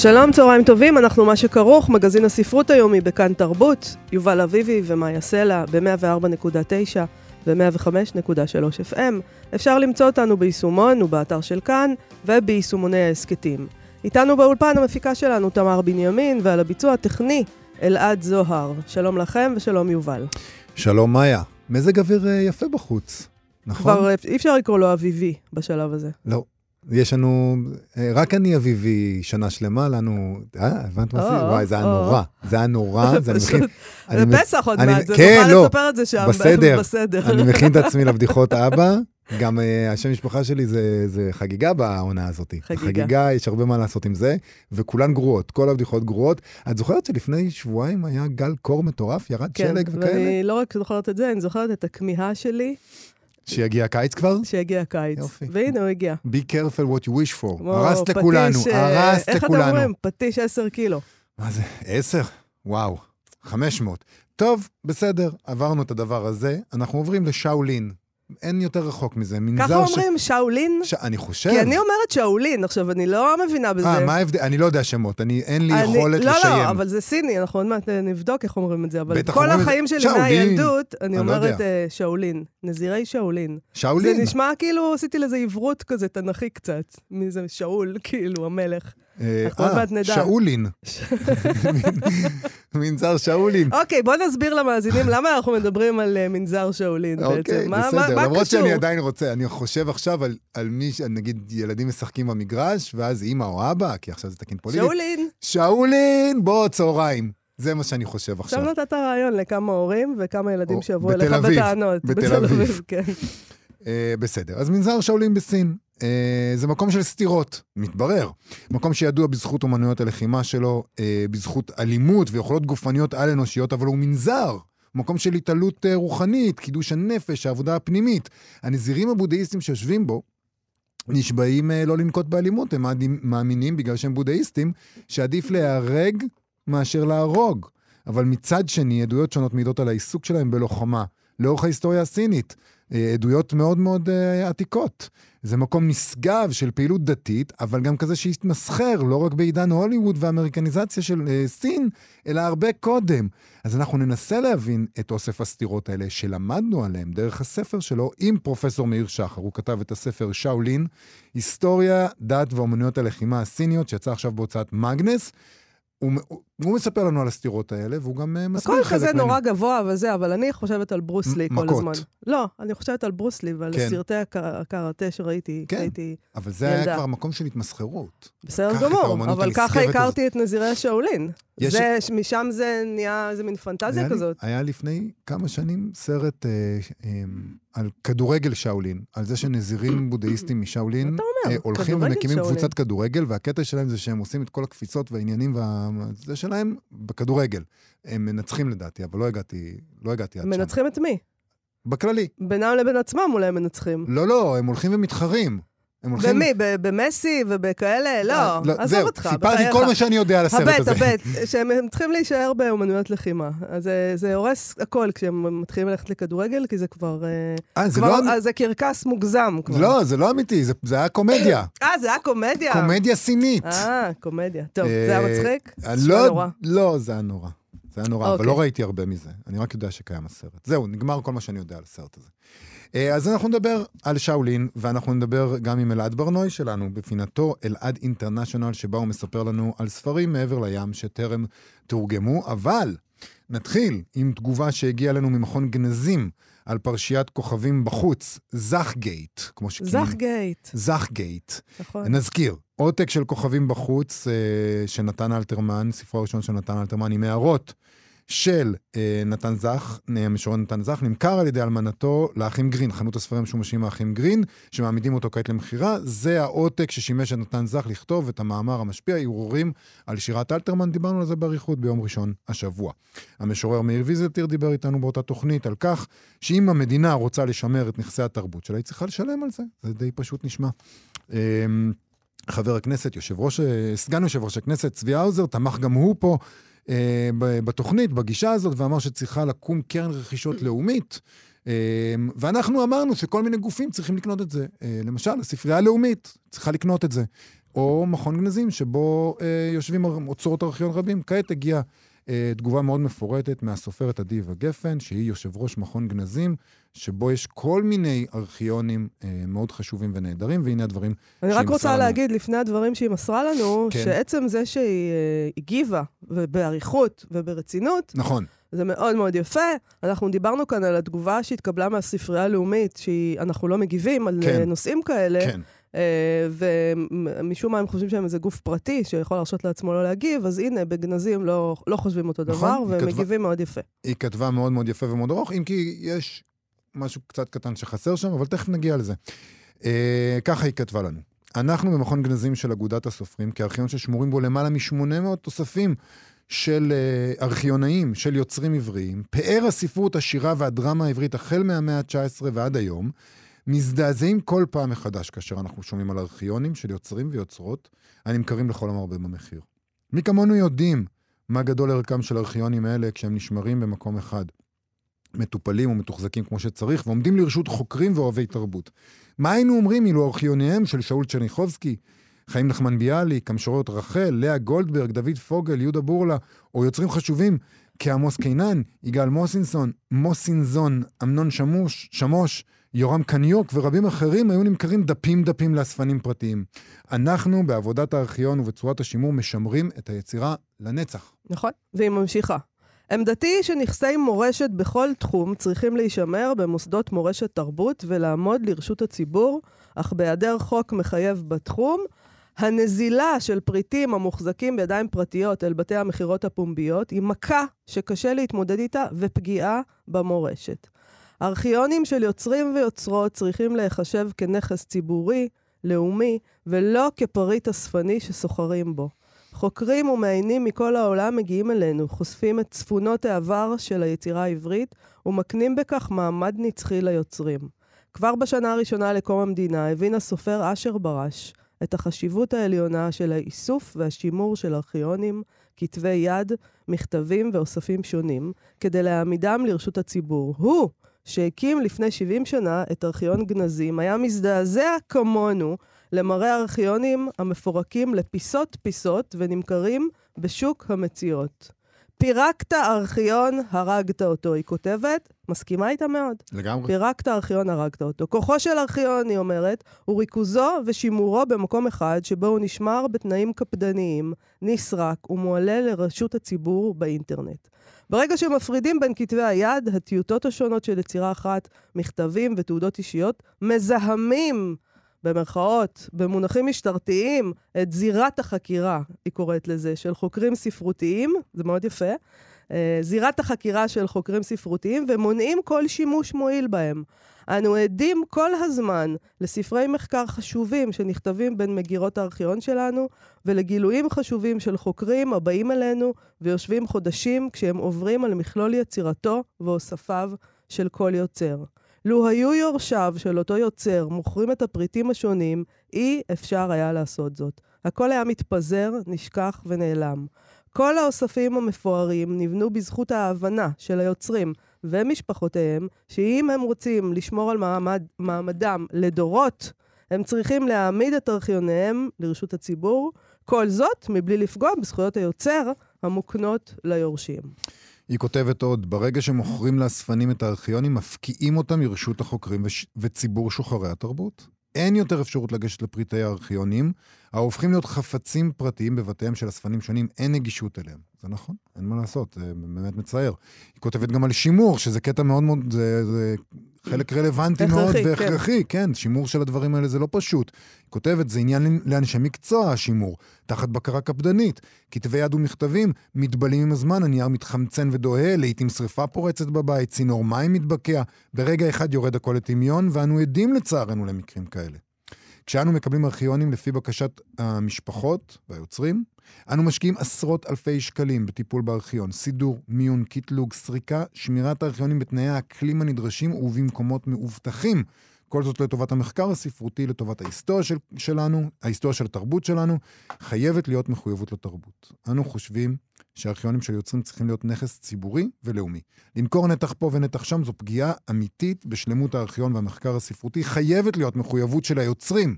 שלום, צהריים טובים, אנחנו מה שכרוך, מגזין הספרות היומי בכאן תרבות, יובל אביבי ומאיה סלע ב-104.9 ו-105.3 FM. אפשר למצוא אותנו ביישומון ובאתר של כאן וביישומוני ההסכתים. איתנו באולפן המפיקה שלנו תמר בנימין ועל הביצוע הטכני אלעד זוהר. שלום לכם ושלום יובל. שלום מאיה, מזג אוויר אה, יפה בחוץ, נכון? כבר אה, אי אפשר לקרוא לו אביבי בשלב הזה. לא. יש לנו, אה, רק אני אביבי שנה שלמה, לנו, אה, הבנת מה זה? וואי, זה היה. נורא. זה היה נורא, זה אני מכין... זה פסח עוד מעט, זה כן, נוכל לא, לספר את זה שם. בסדר. אני מכין את עצמי לבדיחות אבא. גם אה, השם משפחה שלי זה, זה חגיגה בעונה הזאת. חגיגה. חגיגה, יש הרבה מה לעשות עם זה, וכולן גרועות, כל הבדיחות גרועות. את זוכרת שלפני שבועיים היה גל קור מטורף, ירד כן, שלג וכאלה? ואני לא רק זוכרת את זה, אני זוכרת את הכמיהה שלי שיגיע הקיץ כבר? שהגיע הקיץ. יופי. והנה, הוא הגיע. be careful what you wish for. כמו הרסת לכולנו, אה, הרסת איך אתם לכולנו. אומרים? פטיש 10 קילו. מה זה? עשר? וואו, 500. טוב, בסדר, עברנו את הדבר הזה, אנחנו עוברים לשאולין. אין יותר רחוק מזה. מנזר ככה אומרים שאולין? ש... אני חושב. כי אני אומרת שאולין, עכשיו, אני לא מבינה בזה. אה, מה ההבדל? אני לא יודע שמות, אני, אין לי אני- יכולת לא, לשיים. לא, אבל זה סיני, אנחנו עוד מעט אה, נבדוק איך אומרים את זה, אבל כל את זה. החיים שלי. מהילדות, אני אני לא אומרת. אה, שאולין, נזירי שאולין. שאולין? זה נשמע כאילו עשיתי לזה עברות כזה, תנכי קצת. מי זה שאול, כאילו, המלך. אה, אנחנו עוד אה, מעט נדע. שאולין. מנזר שאולין. אוקיי, בוא נסביר למאזינים למה אנחנו מדברים על אה, מנזר שאולין בעצם. אוקיי, מה- מה- בסדר, מה למרות קשור? שאני עדיין רוצה, אני חושב עכשיו על, מי, נגיד ילדים משחקים במגרש, ואז אימא או אבא, כי עכשיו זה תקין פוליטי. שאולין. שאולין, בוא, צהריים. זה מה שאני חושב עכשיו. עכשיו נתת רעיון לכמה הורים וכמה ילדים או, שיבואו בתל אליך אביב, בטענות. בתל אביב. כן. אה, בסדר. אז מנזר שאולים בסין. אה, זה מקום של סתירות, מתברר. מקום שידוע בזכות אומנויות הלחימה שלו, אה, בזכות אלימות ויכולות גופניות על-אנושיות, אבל הוא מנזר. מקום של התעלות אה, רוחנית, קידוש הנפש, העבודה הפנימית. הנזירים הבודהיסטים שיושבים בו, נשבעים אה, לא לנקוט באלימות, הם מאמינים- מאמינים, בגלל שהם בודהיסטים, שעדיף להיהרג מאשר להרוג. אבל מצד שני, עדויות שונות מעידות על העיסוק שלהם בלוחמה, לאורך ההיסטוריה הסינית. אה, עדויות מאוד מאוד אה, עתיקות. זה מקום נשגב של פעילות דתית, אבל גם כזה שהתמסחר, לא רק בעידן הוליווד והאמריקניזציה של אה, סין, אלא הרבה קודם. אז אנחנו ננסה להבין את אוסף הסתירות האלה, שלמדנו עליהם דרך הספר שלו עם פרופסור מאיר שחר. הוא כתב את הספר שאולין, היסטוריה, דת ואומנויות הלחימה הסיניות, שיצא עכשיו בהוצאת מאגנס. הוא, הוא, הוא מספר לנו על הסתירות האלה, והוא גם אה, מסביר הכל חלק כזה מהן. נורא גבוה וזה, אבל אני חושבת על ברוסלי מ- כל מכות. הזמן. לא, אני חושבת על ברוסלי ועל כן. סרטי הקר- הקראטה שראיתי. כן. הייתי אבל זה היה ילדה. כבר מקום של התמסחרות. בסדר גמור, אבל ככה הכרתי את נזירי השאולין. יש- זה, משם זה נהיה איזה מין פנטזיה היה לי- כזאת. היה לפני כמה שנים סרט אה, אה, על כדורגל שאולין, על זה שנזירים בודהיסטים משאולין? אה, הולכים ומקימים שאולין. קבוצת כדורגל, והקטע שלהם זה שהם עושים את כל הקפיצות והעניינים וזה שלהם בכדורגל. הם מנצחים לדעתי, אבל לא הגעתי, לא הגעתי עד שם. מנצחים את מי? בכללי. בינם לבין עצמם אולי הם מנצחים. לא, לא, הם הולכים ומתחרים. הם הולכים... במי? במסי ובכאלה? לא, עזוב זהו, אותך, סיפרתי בחייך. כל מה שאני יודע על הסרט הבט, הזה. הבט, שהם הם צריכים להישאר באומנויות לחימה. אז זה- זה הורס הכל כשהם מתחילים ללכת לכדורגל, כי זה כבר... אה, אה, זה כבר- לא... אמ- אה, זה קרקס מוגזם כבר. לא, זה לא אמיתי, זה- זה היה קומדיה. אה, זה היה קומדיה? קומדיה סינית. אה, קומדיה. טוב, אה, זה היה מצחיק? אה, זה לא, נורא. לא, זה היה נורא. זה היה נורא, אבל אוקיי. לא ראיתי הרבה מזה. אני רק יודע שקיים הסרט. זהו, נגמר כל מה שאני יודע על הסרט הזה. אה, אז אנחנו נדבר על שאולין, ואנחנו נדבר גם עם אלעד ברנוי שלנו, בפינתו אלעד אינטרנשיונל, שבה הוא מספר לנו על ספרים מעבר לים שטרם תורגמו, אבל נתחיל עם תגובה שהגיעה לנו ממכון גנזים על פרשיית כוכבים בחוץ, זך גייט, כמו שכינים. זך גייט, זך גייט. נכון. נזכיר, עותק של כוכבים בחוץ אה, של נתן אלתרמן, ספרו הראשון של נתן אלתרמן, עם הערות של אה, נתן זך, אה, המשורר נתן זך, נמכר על ידי אלמנתו לאחים גרין, חנות הספרים המשומשים האחים גרין, שמעמידים אותו כעת למכירה. זה העותק ששימש את נתן זך לכתוב את המאמר המשפיע, הרהורים על שירת אלתרמן, דיברנו על זה באריכות ביום ראשון השבוע. המשורר מאיר ויזלטיר דיבר איתנו באותה תוכנית על כך שאם המדינה רוצה לשמר את נכסי התרבות שלה, היא צריכה לשלם על זה. זה די פשוט נשמע. אה, חבר הכנסת, יושב ראש, אה, סגן יושב ראש הכנסת, צבי האוזר, תמך גם הוא פה בתוכנית, בגישה הזאת, ואמר שצריכה לקום קרן רכישות לאומית. אה, ואנחנו אמרנו שכל מיני גופים צריכים לקנות את זה. אה, למשל, הספרייה הלאומית צריכה לקנות את זה. או מכון גנזים, שבו אה, יושבים אוצרות ארכיון רבים. כעת הגיעה אה, תגובה מאוד מפורטת מהסופרת אדיבה גפן, שהיא יושב ראש מכון גנזים, שבו יש כל מיני ארכיונים אה, מאוד חשובים ונהדרים, והנה הדברים אני שהיא רק רוצה מסרה לנו. להגיד, לפני הדברים שהיא מסרה לנו, כן. שעצם זה שהיא אה, הגיבה, ובאריכות וברצינות, נכון, זה מאוד מאוד יפה. אנחנו דיברנו כאן על התגובה שהתקבלה מהספרייה הלאומית, שאנחנו לא מגיבים על כן. אה, נושאים כאלה. כן. אה, ומשום מה הם חושבים שהם איזה גוף פרטי שיכול להרשות לעצמו לא להגיב, אז הנה, בגנזים לא, לא חושבים אותו נכון, דבר, והם כתבה- מגיבים מאוד יפה. היא כתבה מאוד מאוד יפה ומאוד ארוך, אם כי יש משהו קצת קטן שחסר שם, אבל תכף נגיע לזה. אה, ככה היא כתבה לנו. אנחנו במכון גנזים של אגודת הסופרים, כארכיון ששמורים בו למעלה מ-800 תוספים של אה, ארכיונאים, של יוצרים עבריים, פאר הספרות, השירה והדרמה העברית החל מהמאה ה-19 ועד היום, מזדעזעים כל פעם מחדש כאשר אנחנו שומעים על ארכיונים של יוצרים ויוצרות הנמכרים לכל המרבה במחיר. מי כמונו יודעים מה גדול ערכם של ארכיונים אלה כשהם נשמרים במקום אחד. מטופלים ומתוחזקים כמו שצריך, ועומדים לרשות חוקרים ואוהבי תרבות. מה היינו אומרים אילו ארכיוניהם של שאול צ'רניחובסקי, חיים נחמן ביאליק, המשוררת רחל, לאה גולדברג, דוד פוגל, יהודה בורלה, או יוצרים חשובים כעמוס קינן, יגאל מוסינסון, מוסינזון, אמנון שמוש, שמוש, יורם קניוק ורבים אחרים היו נמכרים דפים דפים לאספנים פרטיים. אנחנו, בעבודת הארכיון ובצורת השימור, משמרים את היצירה לנצח. נכון? והיא ממשיכה. עמדתי היא שנכסי מורשת בכל תחום צריכים להישמר במוסדות מורשת תרבות ולעמוד לרשות הציבור, אך בהיעדר חוק מחייב בתחום, הנזילה של פריטים המוחזקים בידיים פרטיות אל בתי המכירות הפומביות היא מכה שקשה להתמודד איתה ופגיעה במורשת. ארכיונים של יוצרים ויוצרות צריכים להיחשב כנכס ציבורי, לאומי, ולא כפריט אספני שסוחרים בו. חוקרים ומעיינים מכל העולם מגיעים אלינו, חושפים את צפונות העבר של היצירה העברית ומקנים בכך מעמד נצחי ליוצרים. כבר בשנה הראשונה לקום המדינה הבין הסופר אשר ברש את החשיבות העליונה של האיסוף והשימור של ארכיונים, כתבי יד, מכתבים ואוספים שונים, כדי להעמידם לרשות הציבור. הוא, שהקים לפני 70 שנה את ארכיון גנזים, היה מזדעזע כמונו למראה הארכיונים המפורקים לפיסות-פיסות ונמכרים בשוק המציאות. פירקת ארכיון, הרגת אותו, היא כותבת, מסכימה איתה מאוד. לגמרי. פירקת ארכיון, הרגת אותו. כוחו של ארכיון, היא אומרת, הוא ריכוזו ושימורו במקום אחד, שבו הוא נשמר בתנאים קפדניים, נסרק ומועלה לרשות הציבור באינטרנט. ברגע שמפרידים בין כתבי היד, הטיוטות השונות של יצירה אחת, מכתבים ותעודות אישיות, מזהמים, במרכאות, במונחים משטרתיים, את זירת החקירה, היא קוראת לזה, של חוקרים ספרותיים, זה מאוד יפה, זירת החקירה של חוקרים ספרותיים, ומונעים כל שימוש מועיל בהם. אנו עדים כל הזמן לספרי מחקר חשובים שנכתבים בין מגירות הארכיון שלנו, ולגילויים חשובים של חוקרים הבאים אלינו ויושבים חודשים כשהם עוברים על מכלול יצירתו ואוספיו של כל יוצר. לו היו יורשיו של אותו יוצר מוכרים את הפריטים השונים, אי אפשר היה לעשות זאת. הכל היה מתפזר, נשכח ונעלם. כל האוספים המפוארים נבנו בזכות ההבנה של היוצרים ומשפחותיהם, שאם הם רוצים לשמור על מעמד, מעמדם לדורות, הם צריכים להעמיד את ארכיוניהם לרשות הציבור, כל זאת מבלי לפגוע בזכויות היוצר המוקנות ליורשים. היא כותבת עוד, ברגע שמוכרים לאספנים את הארכיונים, מפקיעים אותם מרשות החוקרים וש... וציבור שוחרי התרבות. אין יותר אפשרות לגשת לפריטי הארכיונים, ההופכים להיות חפצים פרטיים בבתיהם של אספנים שונים, אין נגישות אליהם. זה נכון, אין מה לעשות, זה באמת מצער. היא כותבת גם על שימור, שזה קטע מאוד מאוד, זה, זה חלק רלוונטי מאוד כן. והכרחי, כן. שימור של הדברים האלה זה לא פשוט. היא כותבת, זה עניין לאנשי מקצוע, השימור, תחת בקרה קפדנית. כתבי יד ומכתבים מתבלים עם הזמן, הנייר מתחמצן ודוהה, לעתים שריפה פורצת בבית, צינור מים מתבקע, ברגע אחד יורד הכל לטמיון, ואנו עדים לצערנו למקרים כאלה. כשאנו מקבלים ארכיונים לפי בקשת המשפחות והיוצרים, אנו משקיעים עשרות אלפי שקלים בטיפול בארכיון, סידור, מיון, קטלוג, סריקה, שמירת הארכיונים בתנאי האקלים הנדרשים ובמקומות מאובטחים. כל זאת לטובת המחקר הספרותי, לטובת ההיסטוריה של, שלנו, ההיסטוריה של התרבות שלנו, חייבת להיות מחויבות לתרבות. אנו חושבים שהארכיונים של יוצרים צריכים להיות נכס ציבורי ולאומי. למכור נתח פה ונתח שם זו פגיעה אמיתית בשלמות הארכיון והמחקר הספרותי, חייבת להיות מחויבות של היוצרים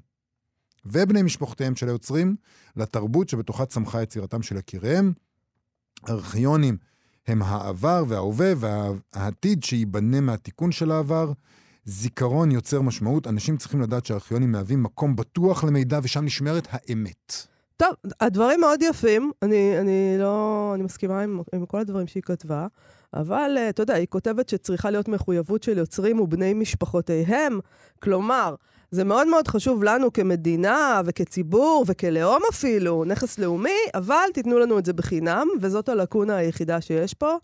ובני משפחותיהם של היוצרים לתרבות שבתוכה צמחה יצירתם של יקיריהם. ארכיונים הם העבר וההווה והעתיד שייבנה מהתיקון של העבר. זיכרון יוצר משמעות, אנשים צריכים לדעת שהארכיונים מהווים מקום בטוח למידע ושם נשמרת האמת. טוב, הדברים מאוד יפים, אני, אני לא, אני מסכימה עם, עם כל הדברים שהיא כתבה, אבל אה, אתה יודע, היא כותבת שצריכה להיות מחויבות של יוצרים ובני משפחותיהם. כלומר, זה מאוד מאוד חשוב לנו כמדינה וכציבור וכלאום אפילו, נכס לאומי, אבל תיתנו לנו את זה בחינם, וזאת הלקונה היחידה שיש פה.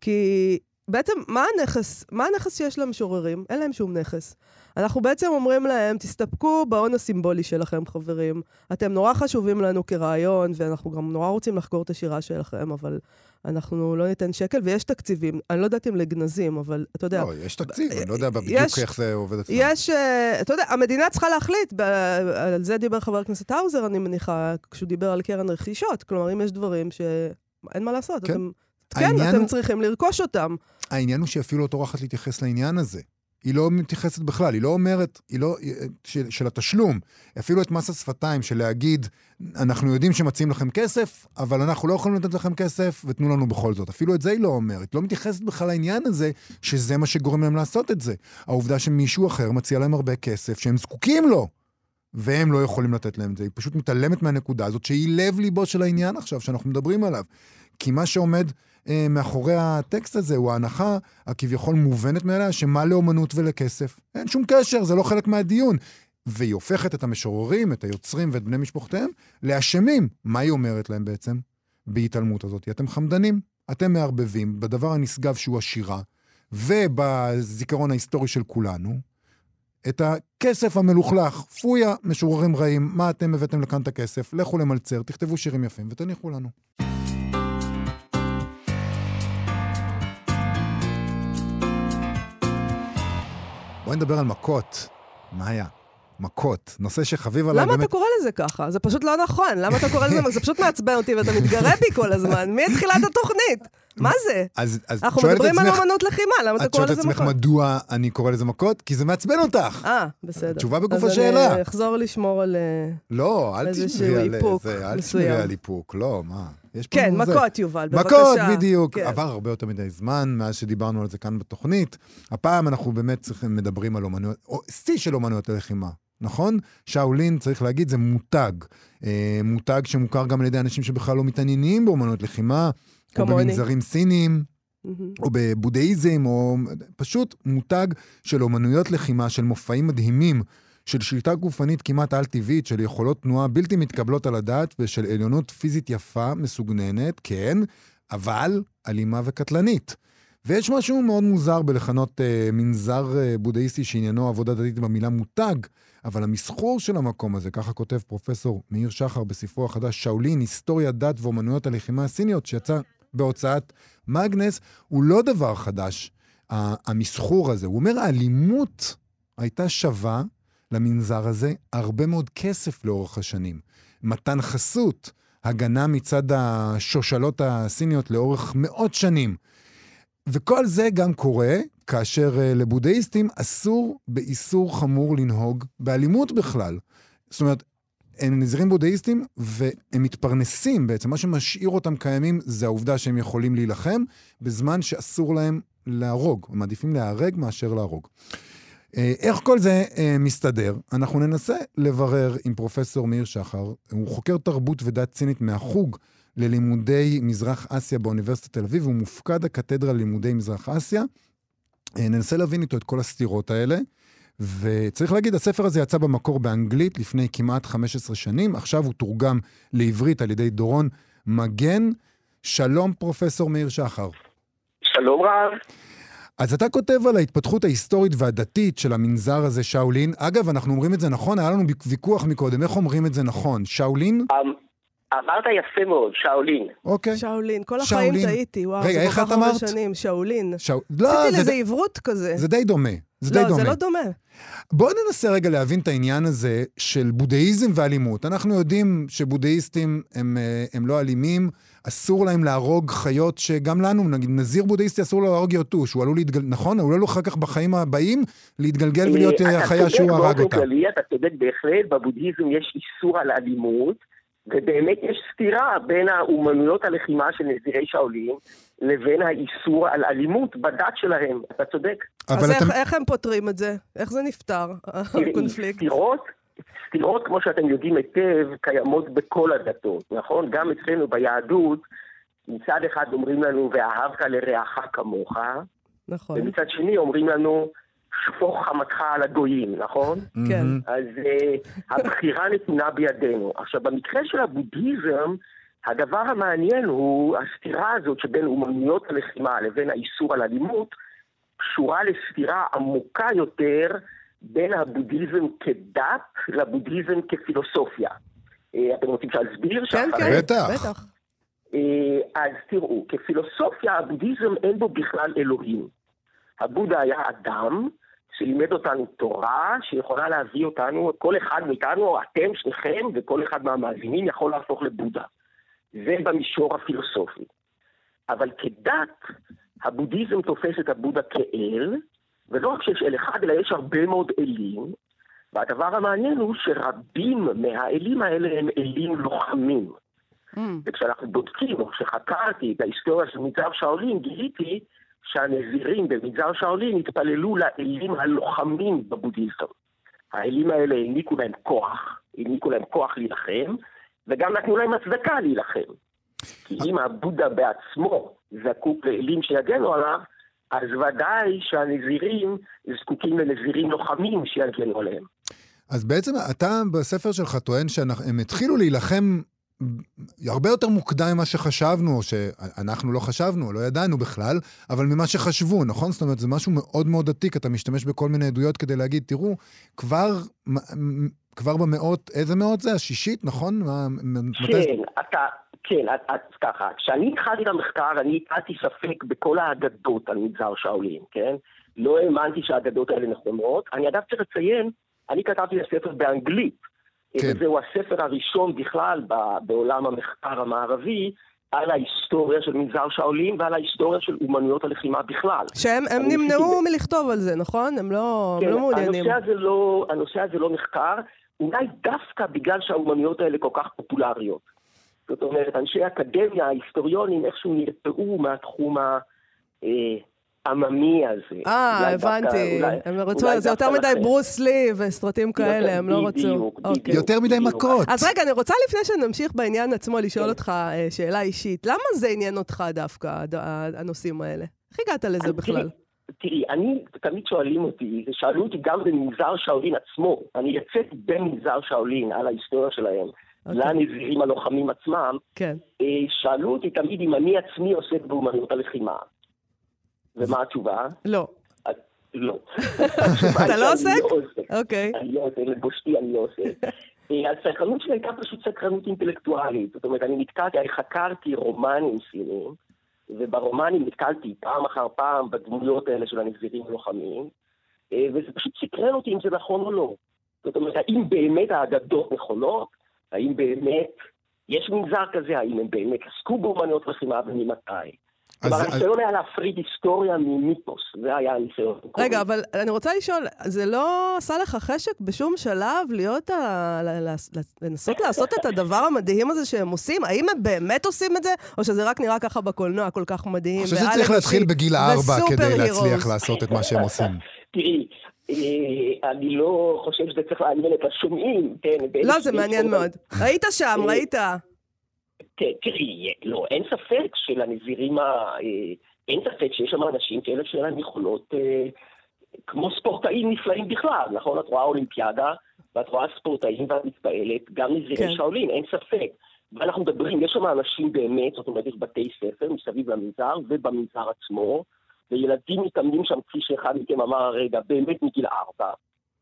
כי בעצם, מה הנכס, מה הנכס שיש למשוררים? אין להם שום נכס. אנחנו בעצם אומרים להם, תסתפקו בהון הסימבולי שלכם, חברים. אתם נורא חשובים לנו כרעיון, ואנחנו גם נורא רוצים לחקור את השירה שלכם, אבל אנחנו לא ניתן שקל, ויש תקציבים. אני לא יודעת אם לגנזים, אבל אתה יודע... לא, יש תקציב, אני לא יודע בדיוק יש- איך זה עובד אצלנו. יש, אה, אתה יודע, המדינה צריכה להחליט, על זה דיבר חבר הכנסת האוזר, אני מניחה, כשהוא דיבר על קרן רכישות. כלומר, אם יש דברים שאין מה לעשות, כן. אתם... כן, אתם הוא- צריכים לרכוש אותם. העניין הוא שהיא אפילו לא טורחת להתייחס לעניין הזה. היא לא מתייחסת בכלל, היא לא אומרת, היא לא, של, של התשלום, אפילו את מס השפתיים של להגיד, אנחנו יודעים שמציעים לכם כסף, אבל אנחנו לא יכולים לתת לכם כסף, ותנו לנו בכל זאת. אפילו את זה היא לא אומרת. לא מתייחסת בכלל לעניין הזה, שזה מה שגורם להם לעשות את זה. העובדה שמישהו אחר מציע להם הרבה כסף שהם זקוקים לו, והם לא יכולים לתת להם את זה. היא פשוט מתעלמת מהנקודה הזאת, שהיא לב-ליבו של העניין עכשיו, שאנחנו מדברים עליו. כי מה שעומד אה, מאחורי הטקסט הזה הוא ההנחה הכביכול מובנת מאליה, שמה לאומנות ולכסף? אין שום קשר, זה לא חלק מהדיון. והיא הופכת את המשוררים, את היוצרים ואת בני משפחותיהם לאשמים. מה היא אומרת להם בעצם? בהתעלמות הזאת. אתם חמדנים, אתם מערבבים בדבר הנשגב שהוא השירה, ובזיכרון ההיסטורי של כולנו, את הכסף המלוכלך. פויה, משוררים רעים, מה אתם הבאתם לכאן את הכסף? לכו למלצר, תכתבו שירים יפים ותניחו לנו. בואי נדבר על מכות. מה היה? מכות. נושא שחביב עליי למה באמת... אתה קורא לזה ככה? זה פשוט לא נכון. למה אתה קורא לזה? זה פשוט מעצבן אותי ואתה מתגרה בי כל הזמן, מתחילת התוכנית. מה זה? אז, אז אנחנו שואלת מדברים על עצמך- אמנות לחימה, למה אתה את קורא שואלת לזה עצמך מכות? מדוע אני קורא לזה מכות? כי זה מעצבן אותך. אה, בסדר. תשובה בגוף אז השאלה. אני אחזור לשמור על... אה, לא, אל תשמרי על זה, אל. תשמרי על איפוק, לא, מה? יש פה כן, זה. מכות, יובל, בבקשה. מכות, בדיוק. כן. עבר הרבה יותר מדי זמן מאז שדיברנו על זה כאן בתוכנית. הפעם אנחנו באמת צריכים, מדברים על אומנויות, או שיא של אומנויות הלחימה. נכון? שאולין, צריך להגיד, זה מותג. אה, מותג שמוכר גם על ידי אנשים שבכלל לא מתעניינים באומנויות לחימה, או כמוני. במנזרים סינים. מהמם. או בבודהיזם, או פשוט מותג של אומנויות לחימה, של מופעים מדהימים, של שליטה גופנית כמעט על-טבעית, של יכולות תנועה בלתי מתקבלות על הדעת ושל עליונות פיזית יפה, מסוגננת, כן, אבל אלימה וקטלנית. ויש משהו מאוד מוזר בלכנות אה, מנזר אה, בודהיסטי שעניינו עבודה דתית במילה מותג, אבל המסחור של המקום הזה, ככה כותב פרופסור מאיר שחר בספרו החדש, שאולין, היסטוריה דת ואומנויות הלחימה הסיניות, שיצא בהוצאת מאגנס, הוא לא דבר חדש, המסחור הזה. הוא אומר, האלימות הייתה שווה למנזר הזה הרבה מאוד כסף לאורך השנים. מתן חסות, הגנה מצד השושלות הסיניות לאורך מאות שנים. וכל זה גם קורה כאשר uh, לבודהיסטים אסור באיסור חמור לנהוג באלימות בכלל. זאת אומרת, הם נזירים בודהיסטים והם מתפרנסים בעצם, מה שמשאיר אותם קיימים זה העובדה שהם יכולים להילחם בזמן שאסור להם להרוג, הם מעדיפים להיהרג מאשר להרוג. אה, איך כל זה אה, מסתדר? אנחנו ננסה לברר עם פרופסור מאיר שחר, הוא חוקר תרבות ודת צינית מהחוג ללימודי מזרח אסיה באוניברסיטת תל אביב, הוא מופקד הקתדרה ללימודי מזרח אסיה, אה, ננסה להבין איתו את כל הסתירות האלה. וצריך להגיד, הספר הזה יצא במקור באנגלית לפני כמעט 15 שנים, עכשיו הוא תורגם לעברית על ידי דורון מגן. שלום, פרופסור מאיר שחר. שלום רב. אז אתה כותב על ההתפתחות ההיסטורית והדתית של המנזר הזה, שאולין. אגב, אנחנו אומרים את זה נכון, היה לנו ויכוח מקודם, איך אומרים את זה נכון? שאולין? אמ, אמרת יפה מאוד, שאולין. אוקיי. שאולין, כל החיים שאולין. טעיתי, וואו, רגע, זה איך כל את כך הרבה אמרת? שנים, שאולין. שאו... לא, עשיתי זה, לזה די, עברות כזה. זה די דומה. זה די לא, דומה. זה לא דומה. בואו ננסה רגע להבין את העניין הזה של בודהיזם ואלימות. אנחנו יודעים שבודהיסטים הם, אה, הם לא אלימים, אסור להם להרוג חיות שגם לנו, נגיד נזיר בודהיסטי אסור לו להרוג יתוש, הוא עלול להתגל... נכון? הוא עלול אחר כך בחיים הבאים להתגלגל ולהיות אה, החיה שהוא הרג אתה אותה. צודק באופן כללי, אתה צודק בהחלט, בבודהיזם יש איסור על אלימות, ובאמת יש סתירה בין האומנויות הלחימה של נזירי שאולין לבין האיסור על אלימות בדת שלהם, אתה צודק. אבל אז אתם... איך- איך הם פותרים את זה? איך זה נפתר, הקונפליקט? סתירות, סתירות, כמו שאתם יודעים היטב, קיימות בכל הדתות, נכון? גם אצלנו ביהדות, מצד אחד אומרים לנו, ואהבת לרעך כמוך, נכון, ומצד שני אומרים לנו, שפוך חמתך על הגויים, נכון? כן. מהמם. אז uh, הבחירה נתונה בידינו. עכשיו, במקרה של הבודהיזם, הדבר המעניין הוא הסתירה הזאת שבין אומנויות הלחימה לבין האיסור על אלימות, קשורה לסתירה עמוקה יותר בין הבודהיזם כדת לבודהיזם כפילוסופיה. אה, אתם רוצים שאסביר? כן, כן, בטח. בטח. אה, אז תראו, כפילוסופיה, הבודהיזם אין בו בכלל אלוהים. הבודה היה אדם שלימד אותנו תורה שיכולה להביא אותנו, כל אחד מאיתנו, אתם, שניכם, וכל אחד מהמאזינים יכול להפוך לבודה. זה במישור הפילוסופי. אבל כדת, הבודהיזם תופס את הבודה כאל, ולא רק שיש אל אחד, אלא יש הרבה מאוד אלים, והדבר המעניין הוא שרבים מהאלים האלה הם אלים לוחמים. Mm, וכשאנחנו בודקים, או כשחקרתי את ההיסטוריה של מנזר שאולין, גיליתי שהנזירים במנזר שאולין התפללו לאלים הלוחמים בבודהיזם. האלים האלה העניקו להם כוח, העניקו להם כוח להילחם, וגם נתנו להם הצדקה להילחם. כי אם הבודה בעצמו זקוק לאלים שיגנו עליו, אז ודאי שהנזירים זקוקים לנזירים לוחמים שיגנו עליהם. אז בעצם אתה בספר שלך טוען שהם התחילו להילחם הרבה יותר מוקדם ממה שחשבנו, או שאנחנו לא חשבנו, לא ידענו בכלל, אבל ממה שחשבו, נכון? זאת אומרת, זה משהו מאוד מאוד עתיק, אתה משתמש בכל מיני עדויות כדי להגיד, תראו, כבר, כבר במאות, איזה מאות זה? השישית, נכון? כן, אתה, כן, אז ככה, כשאני התחלתי את המחקר, אני הטעתי ספק בכל האגדות על מגזר שאולין, כן? לא האמנתי שהאגדות האלה נכונות. אני אגב צריך לציין, אני כתבתי את הספר באנגלית. כן. וזהו הספר הראשון בכלל ב- בעולם המחקר המערבי על ההיסטוריה של מנזר שאולין ועל ההיסטוריה של אומנויות הלחימה בכלל. שהם הם נמנעו ניסיתי- מלכתוב על זה, נכון? הם לא הם כן, לא מעוניינים. הנושא לא, הנושא הזה לא נחקר, אולי דווקא בגלל שהאומנויות האלה כל כך פופולריות. זאת אומרת, אנשי אקדמיה, ההיסטוריונים, איכשהו נרתעו מהתחום העממי הזה. אה, דווקא- הבנתי. הם רצו, זה יותר מדי. ברוס לי וסרטים כאלה, הם לא רצו. בדיוק, אוקיי. בדיוק. יותר מדי. מכות. אז רגע, אני רוצה לפני שנמשיך בעניין עצמו לשאול. אותך אה, שאלה אישית. למה זה עניין אותך דווקא, הנושאים האלה? איך הגעת לזה בכלל? תראי, אני, תמיד שואלים אותי, ושאלו אותי גם במנזר שאולין עצמו, אני יצאתי במנזר שאולין על ההיסטוריה שלהם, אוקיי. לנזירים הלוחמים עצמם, כן. אה, שאלו אותי תמיד אם אני עצמי עוסק באומנויות הלחימה. ומה התשובה? לא. לא. אתה לא עוסק? לא עוסק. אוקיי. אני לא עוסק, לבושתי אני לא עוסק. אה, הסקרנות שלי הייתה פשוט סקרנות אינטלקטואלית. זאת אומרת, אני נתקלתי, אני חקרתי רומנים סינים, וברומנים נתקלתי פעם אחר פעם בדמויות האלה של הנזירים הלוחמים, אה, וזה פשוט סקרן אותי אם זה נכון או לא. זאת אומרת, האם באמת האגדות נכונות? האם באמת יש מנזר כזה? האם הם באמת עסקו באומנויות לחימה וממתי? כלומר, אז- הניסיון היה להפריד היסטוריה ממיתוס, זה היה הניסיון. רגע, אבל אני רוצה לשאול, זה לא עשה לך חשק בשום שלב להיות, ה... לנסות לעשות את הדבר המדהים הזה שהם עושים? האם הם באמת עושים את זה, או שזה רק נראה ככה בקולנוע כל כך מדהים? אני חושב שצריך אנושי להתחיל בגיל הארבע וסופר כדי? להצליח לעשות את מה שהם עושים. תראי, אה, אני לא חושב שזה צריך לעניין את השומעים, כן? לא, זה מעניין. מאוד. היית שם, אה, ראית. תראי, לא, אין ספק שלנזירים ה... אה, אין ספק שיש שם אנשים כאלה שאין להם יכולות אה, כמו ספורטאים נפלאים בכלל, נכון? את רואה אולימפיאדה, ואת רואה ספורטאים ואת מתפעלת, גם מזירי כן. שאולין, אין ספק. ואנחנו מדברים, יש שם אנשים באמת, זאת אומרת, יש בתי ספר מסביב למנזר ובמנזר עצמו, וילדים מתאמנים שם, כפי שאחד מכם אמר הרגע, באמת מגיל ארבע,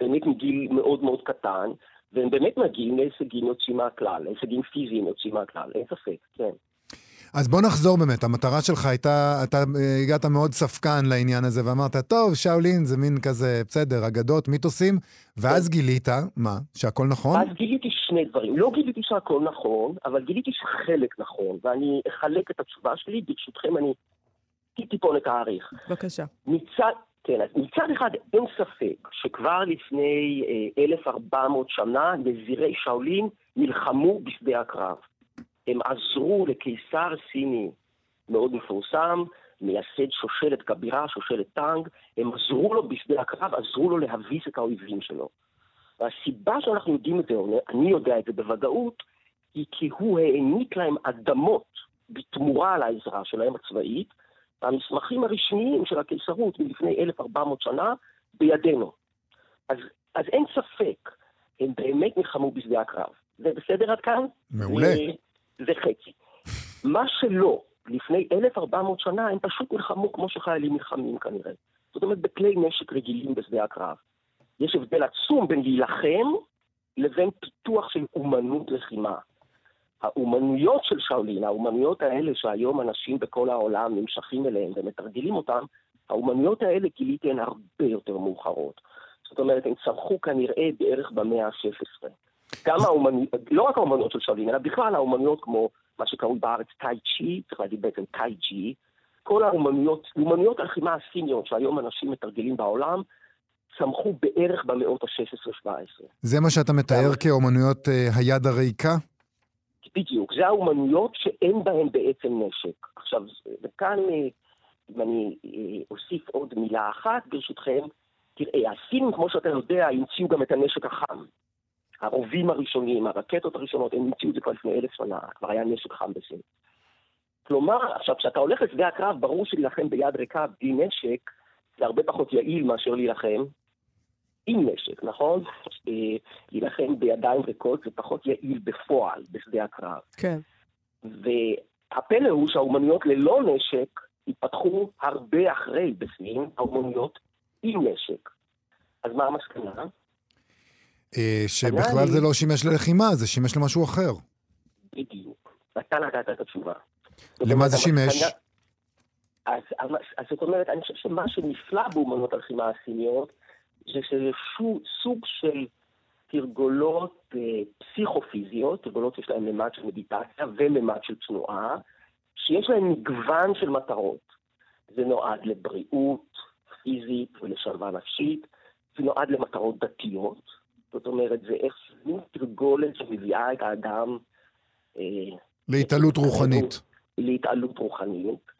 באמת מגיל מאוד מאוד קטן, והם באמת מגיעים להישגים יוצאים מהכלל, להישגים פיזיים יוצאים מהכלל, אין ספק, כן. אז בוא נחזור באמת, המטרה שלך הייתה, אתה אה, הגעת מאוד ספקן לעניין הזה, ואמרת, טוב, שאולין זה מין כזה, בסדר, אגדות, מיתוסים, ואז גילית, מה? שהכל נכון? אז גיליתי שני דברים. לא גיליתי שהכל נכון, אבל גיליתי שחלק נכון, ואני אחלק את התשובה שלי, ברשותכם אני טיפונת אעריך. בבקשה. מצד, כן, אז מצד אחד אין ספק שכבר לפני אה, 1,400 שנה נזירי שאולין נלחמו בשדה הקרב. הם עזרו לקיסר סיני מאוד מפורסם, מייסד שושלת כבירה, שושלת טאנג, הם עזרו לו בשדה הקרב, עזרו לו להביס את האויבים שלו. והסיבה שאנחנו יודעים את זה, אני יודע את זה בוודאות, היא כי הוא העניק להם אדמות בתמורה על העזרה שלהם הצבאית, והמסמכים הרשמיים של הקיסרות מלפני 1,400 שנה בידינו. אז, אז אין ספק, הם באמת נלחמו בשדה הקרב. זה בסדר עד כאן? מעולה. זה, זה חצי. מה שלא, לפני 1,400 שנה הם פשוט נלחמו כמו שחיילים נלחמים כנראה. זאת אומרת, בכלי נשק רגילים בשדה הקרב. יש הבדל עצום בין להילחם לבין פיתוח של אומנות לחימה. האומנויות של שאולין, האומנויות האלה שהיום אנשים בכל העולם נמשכים אליהן ומתרגלים אותן, האומנויות האלה גיליתי הן הרבה יותר מאוחרות. זאת אומרת, הן צמחו כנראה בערך במאה ה-16. גם האומנויות, לא רק האומנויות של שאולין, אלא בכלל האומנויות כמו מה שקראו בארץ טאי צ'י, צריך להגיד בעצם טאי ג'י, כל האומנויות, אומנויות הלחימה הסיניות שהיום אנשים מתרגלים בעולם, צמחו בערך במאות ה-16-17. זה מה שאתה מתאר כאומנויות אה, היד הריקה? בדיוק, זה האומנויות שאין בהן בעצם נשק. עכשיו, וכאן, אה, אם אני אה, אוסיף עוד מילה אחת, ברשותכם, תראה, הסינים, כמו שאתה יודע, המציאו גם את הנשק החם. הרובים הראשונים, הרקטות הראשונות, הם המציאו את זה כבר לפני אלף שנה, כבר היה נשק חם בסין. כלומר, עכשיו, כשאתה הולך לשדה הקרב, ברור שלהילחם ביד ריקה בלי נשק, זה הרבה פחות יעיל מאשר להילחם עם נשק, נכון? אה, להילחם בידיים ריקות זה פחות יעיל בפועל בשדה הקרב. כן. והפלא הוא שהאומנויות ללא נשק התפתחו הרבה אחרי בסין, האומנויות עם נשק. אז מה המסקנה? אה, שבכלל זה לא שימש ללחימה, זה שימש למשהו אחר. בדיוק. ואתה נתת את התשובה. למה זה שימש? אז, אז זאת אומרת, אני חושב שמה שנפלא באומנות הלחימה הסיניות, שזה סוג של תרגולות אה, פסיכופיזיות, תרגולות שיש להן ממד של מדיטציה וממד של תנועה, שיש להן מגוון של מטרות. זה נועד לבריאות פיזית ולשלווה נפשית, זה נועד למטרות דתיות, זאת אומרת, זה איך מין תרגולת שמביאה את האדם אה, להתעלות רוחנית. להתעלות רוחנית,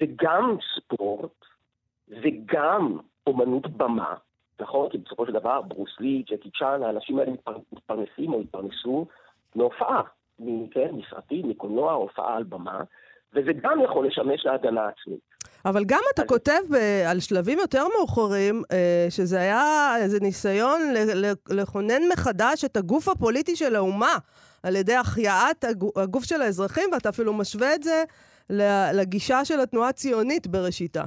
זה גם ספורט, זה גם אומנות במה, נכון? כי בסופו של דבר ברוס לי, ג'קי צ'אן, האנשים האלה מתפר- מתפרנסים או התפרנסו מהופעה, כן, מסרטים, מקולנוע, הופעה על במה, וזה גם יכול לשמש להגנה עצמית. אבל גם אתה אז- כותב ב- על שלבים יותר מאוחרים, אה, שזה היה איזה ניסיון ל- לכונן מחדש את הגוף הפוליטי של האומה, על ידי החייאת הגו- הגוף של האזרחים, ואתה אפילו משווה את זה לגישה של התנועה הציונית בראשיתה,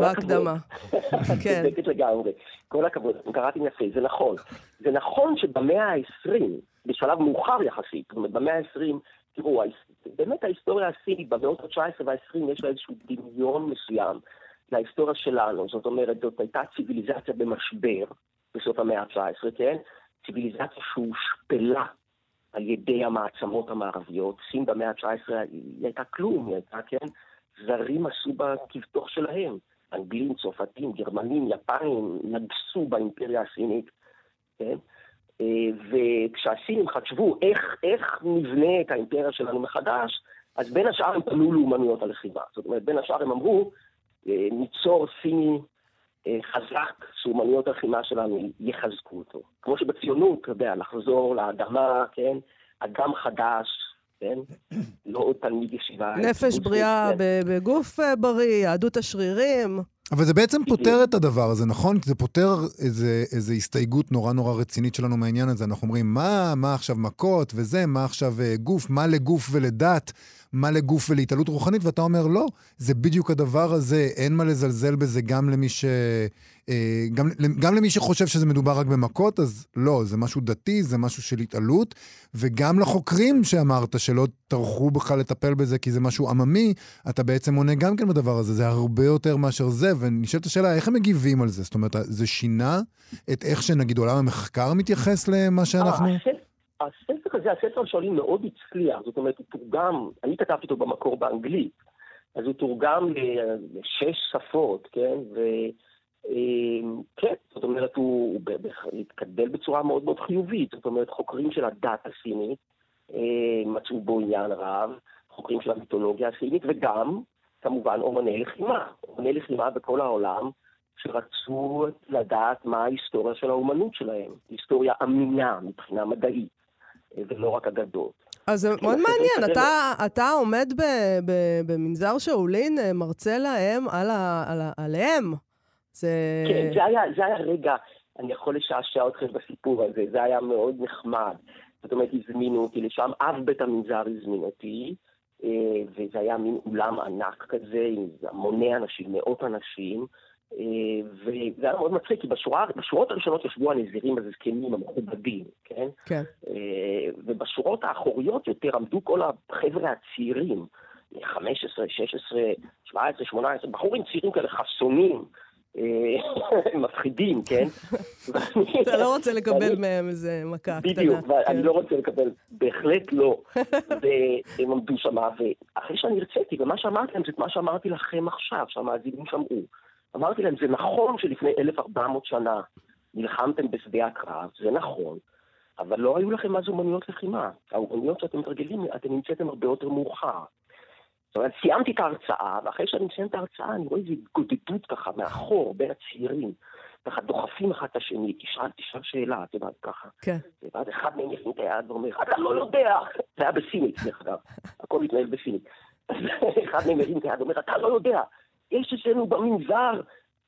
בהקדמה. הכבוד. כן. צודקת לגמרי. כל הכבוד, אתם קראתם יפה, זה נכון. זה נכון שבמאה ה-20, בשלב מאוחר יחסית, במאה ה-20, תראו, באמת ההיסטוריה הסינית במאות ה-19 וה-20 יש לה איזשהו דמיון מסוים להיסטוריה שלנו. זאת אומרת, זאת הייתה ציוויליזציה במשבר בסוף המאה ה-19, כן? ציוויליזציה שהושפלה על ידי המעצמות המערביות. סין במאה ה-19 היא הייתה כלום, היא הייתה, כן? זרים עשו בה כבתוך שלהם. אנגלים, צרפתים, גרמנים, יפנים, נגסו באימפריה הסינית, כן? אה, וכשהסינים חשבו איך, איך נבנה את האימפריה שלנו מחדש, אז בין השאר הם פנו לאומנויות הלחימה. זאת אומרת, בין השאר הם אמרו, אה, ניצור סיני אה, חזק, שאומנויות הלחימה שלנו יחזקו אותו. כמו שבציונות, אתה יודע, לחזור לאדמה, כן? אדם חדש, כן? לא עוד תלמיד ישיבה. נפש בריאה. ב- בגוף אה, בריא, יהדות השרירים. אבל זה בעצם פותר את הדבר הזה, נכון? זה פותר איזה, איזה הסתייגות נורא נורא רצינית שלנו מהעניין הזה. אנחנו אומרים, מה, מה עכשיו מכות וזה, מה עכשיו אה, גוף, מה לגוף ולדת, מה לגוף ולהתעלות רוחנית, ואתה אומר, לא, זה בדיוק הדבר הזה, אין מה לזלזל בזה גם למי ש... אה, גם, גם למי שחושב שזה מדובר רק במכות, אז לא, זה משהו דתי, זה משהו של התעלות, וגם לחוקרים שאמרת שלא טרחו בכלל לטפל בזה כי זה משהו עממי, אתה בעצם עונה גם כן בדבר הזה, זה הרבה יותר מאשר זה, ונשאלת השאלה, איך הם מגיבים על זה? זאת אומרת, זה שינה את איך שנגיד עולם המחקר מתייחס למה שאנחנו... אה, הספר- הספר הזה, הספר שואלים מאוד הצליח, זאת אומרת, הוא תורגם, אני כתבתי אותו במקור באנגלית, אז הוא תורגם לשש שפות, כן? ו... אה, כן, זאת אומרת, הוא הוא התקבל בצורה מאוד מאוד חיובית, זאת אומרת, חוקרים של הדת הסינית אה, מצאו בו עניין רב, חוקרים של המיתולוגיה הסינית, וגם, כמובן, אומני לחימה, אומני לחימה בכל העולם, שרצו לדעת מה ההיסטוריה של האומנות שלהם, היסטוריה אמינה מבחינה מדעית, ולא רק אגדות. אז זה מאוד מעניין, אתה, אתה עומד ב, ב, במנזר שאולין, אה, מרצה להם על ה, על ה, עליהם. זה... כן, זה היה, זה היה רגע, אני יכול לשעשע אתכם בסיפור הזה, זה היה מאוד נחמד. זאת אומרת, הזמינו אותי לשם, אב בית המנזר הזמין אותי, אה, וזה היה מין אולם ענק כזה, עם המוני אנשים, מאות אנשים, וזה היה מאוד מצחיק, כי בשורה, בשורות הראשונות ישבו הנזירים הזקנים המכובדים, כן? כן. אה, ובשורות האחוריות יותר עמדו כל החבר'ה הצעירים, 15, 16, 17, 18, בחורים צעירים כאלה חסונים, אה, מפחידים, כן? אתה לא רוצה לקבל מהם איזה מכה קטנה. בדיוק, כן. לא רוצה לקבל, בהחלט לא. והם עמדו שם, ואחרי שאני הרציתי, ומה שאמרתי להם זה את מה שאמרתי לכם עכשיו, שהמאזינים שמעו. אמרתי להם, זה נכון שלפני 1,400 שנה נלחמתם בשדה הקרב, זה נכון, אבל לא היו לכם אז אומנויות לחימה. האומנויות שאתם מתרגלים, אתם נמצאתם הרבה יותר מאוחר. זאת אומרת, סיימתי את ההרצאה, ואחרי שאני מסיים את ההרצאה, אני רואה איזו התגודדות ככה מאחור, בין הצעירים. ככה דוחפים אחד את השני, תשאל, תשאל שאלה, את יודעת, ככה. כן. ואז אחד מהם ירים את היד ואומר, אתה לא יודע! זה היה בסינית, דרך אגב. הכל התנהל בסינית. אחד מהם ירים את היד ואומר, אתה לא יודע! יש אצלנו במנזר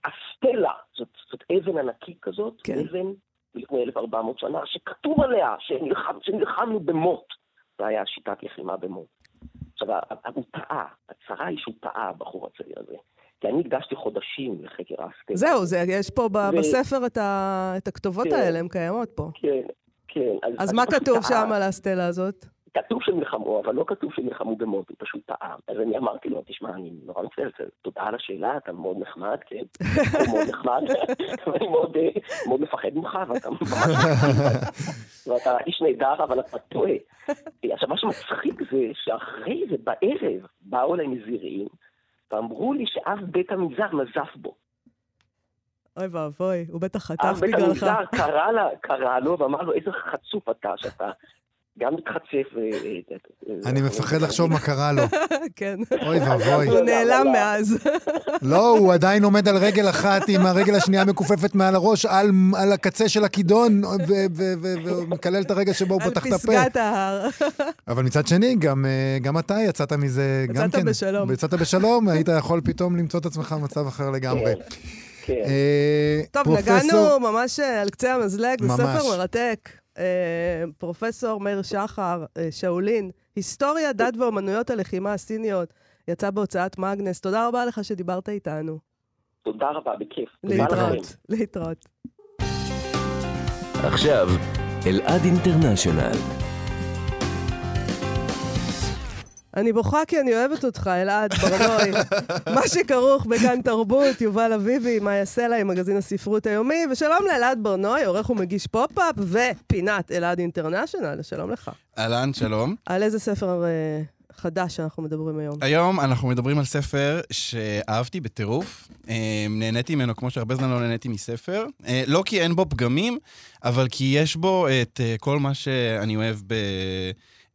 אסטלה, זאת, זאת אבן ענקית כזאת, כן. אבן לפני 1,400 שנה, שכתוב עליה שנלחם, שנלחמנו במוט. זה היה שיטת לחימה במוט. עכשיו, הוא טעה, הצרה היא שהוא טעה, הבחור הצעיר הזה. כי אני הקדשתי חודשים לחקר האסטלה. זהו, זה, יש פה ב, ו- בספר את, ה, את הכתובות כן. האלה, הן קיימות פה. כן, כן. אז הוא מה כתוב טעה. שם על הסטלה הזאת? כתוב שהם נלחמו, אבל לא כתוב שהם נלחמו במוט, הוא פשוט טעה. אז אני אמרתי לו, תשמע, אני נורא מצטער, תודה על השאלה, אתה מאוד נחמד, כן? אתה מאוד נחמד, ואני מאוד, אה, מפחד ממך, ואתה. ואתה איש נהדר, אבל אתה טועה. עכשיו, מה שמצחיק זה שאחרי זה, בערב, באו אליי נזירים, ואמרו לי שאב בית המנזר נזף בו. אוי ואבוי, הוא בטח אב חטף בית בגללך. המנזר קרא לה- קרא לו ואמר לו, איזה חצוף אתה, שאתה גם מתחצף ו... אני מפחד לחשוב מה קרה לו. כן. אוי ואבוי. הוא נעלם אבל- מאז. לא, הוא עדיין עומד על רגל אחת עם הרגל השנייה מכופפת מעל הראש, על, על הקצה של הכידון, ומקלל את הרגע שבו הוא על פתח את הפה. פסגת ההר. אבל מצד שני, גם, אה, גם אתה יצאת מזה, גם יצאת כן. בשלום. יצאת בשלום, היית יכול פתאום למצוא את עצמך במצב אחר לגמרי. כן. אה, טוב, נגענו ממש אה, על קצה המזלג, זה. ספר מרתק. אה, פרופסור מאיר שחר, אה, שאולין, היסטוריה, דת ואומנויות הלחימה הסיניות, יצא בהוצאת מאגנס. תודה רבה לך שדיברת איתנו. תודה רבה, בכיף. להתראות. להתראות. עכשיו, אלעד international. אני בוכה כי אני אוהבת אותך, אלעד ברנוי. מה שכרוך בכאן תרבות, יובל אביבי, מאיה סלע עם מגזין הספרות היומי, ושלום לאלעד ברנוי, עורך ומגיש פופ-אפ, ופינת אלעד international, שלום לך. אהלן, שלום. על איזה ספר אה, חדש אנחנו מדברים היום? היום אנחנו מדברים על ספר שאהבתי בטירוף. אה, נהניתי ממנו כמו שהרבה זמן לא נהניתי מספר. אה, לא כי אין בו פגמים, אבל כי יש בו את אה, כל מה שאני אוהב ב...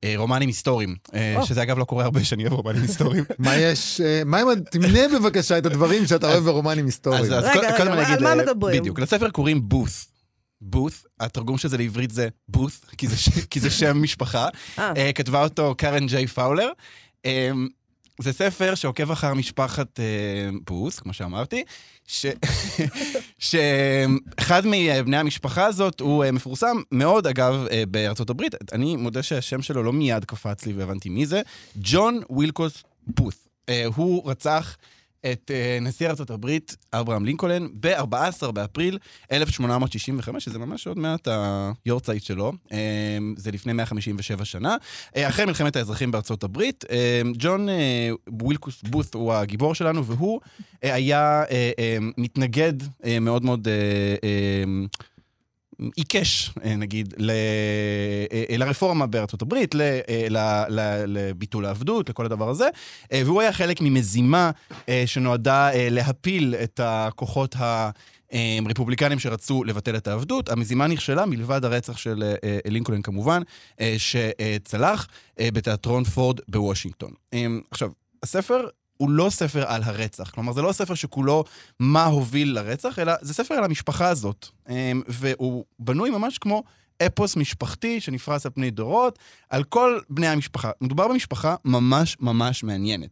אה, רומנים היסטוריים, אה. שזה אגב לא קורה הרבה שאני אוהב רומנים היסטוריים. מה יש, אה, מה אם, תמנה בבקשה את הדברים שאתה אוהב ברומנים היסטוריים. אז- קודם אני אגיד? בדיוק, לספר קוראים בוס. בות, התרגום של זה לעברית זה בות, כי זה, שם משפחה. כתבה אותו קארן ג'יי פאולר. זה ספר שעוקב אחר משפחת אה, בות, כמו שאמרתי, שאחד מבני המשפחה הזאת הוא אה, מפורסם מאוד, אגב, אה, בארצות הברית. אני מודה שהשם שלו לא מיד קפץ לי והבנתי מי זה. ג'ון ווילקוס בות. אה, הוא רצח את אה, נשיא הברית, אברהם לינקולן, ב-14 באפריל 1865, שזה ממש עוד מעט היורצייט שלו. אה, זה לפני 157 שנה. אה, אחרי מלחמת האזרחים בארצות הברית, אה, ג'ון ווילקוס בות הוא הגיבור שלנו, והוא היה מתנגד מאוד מאוד עיקש, אה, נגיד, ל- אה, לרפורמה בארצות הברית, ל- אה, ל- ל- לביטול העבדות, לכל הדבר הזה, אה, והוא היה חלק ממזימה אה, שנועדה אה, להפיל את הכוחות ה... אה, רפובליקנים שרצו לבטל את העבדות. המזימה נכשלה מלבד הרצח של אה, אה, לינקולן כמובן, אה, שצלח אה, בתיאטרון פורד בוושינגטון. אה, עכשיו, הספר הוא לא ספר על הרצח. כלומר, זה לא ספר שכולו מה הוביל לרצח, אלא זה ספר על המשפחה הזאת. אמ, והוא בנוי ממש כמו אפוס משפחתי שנפרס על פני דורות, על כל בני המשפחה. מדובר במשפחה ממש ממש מעניינת.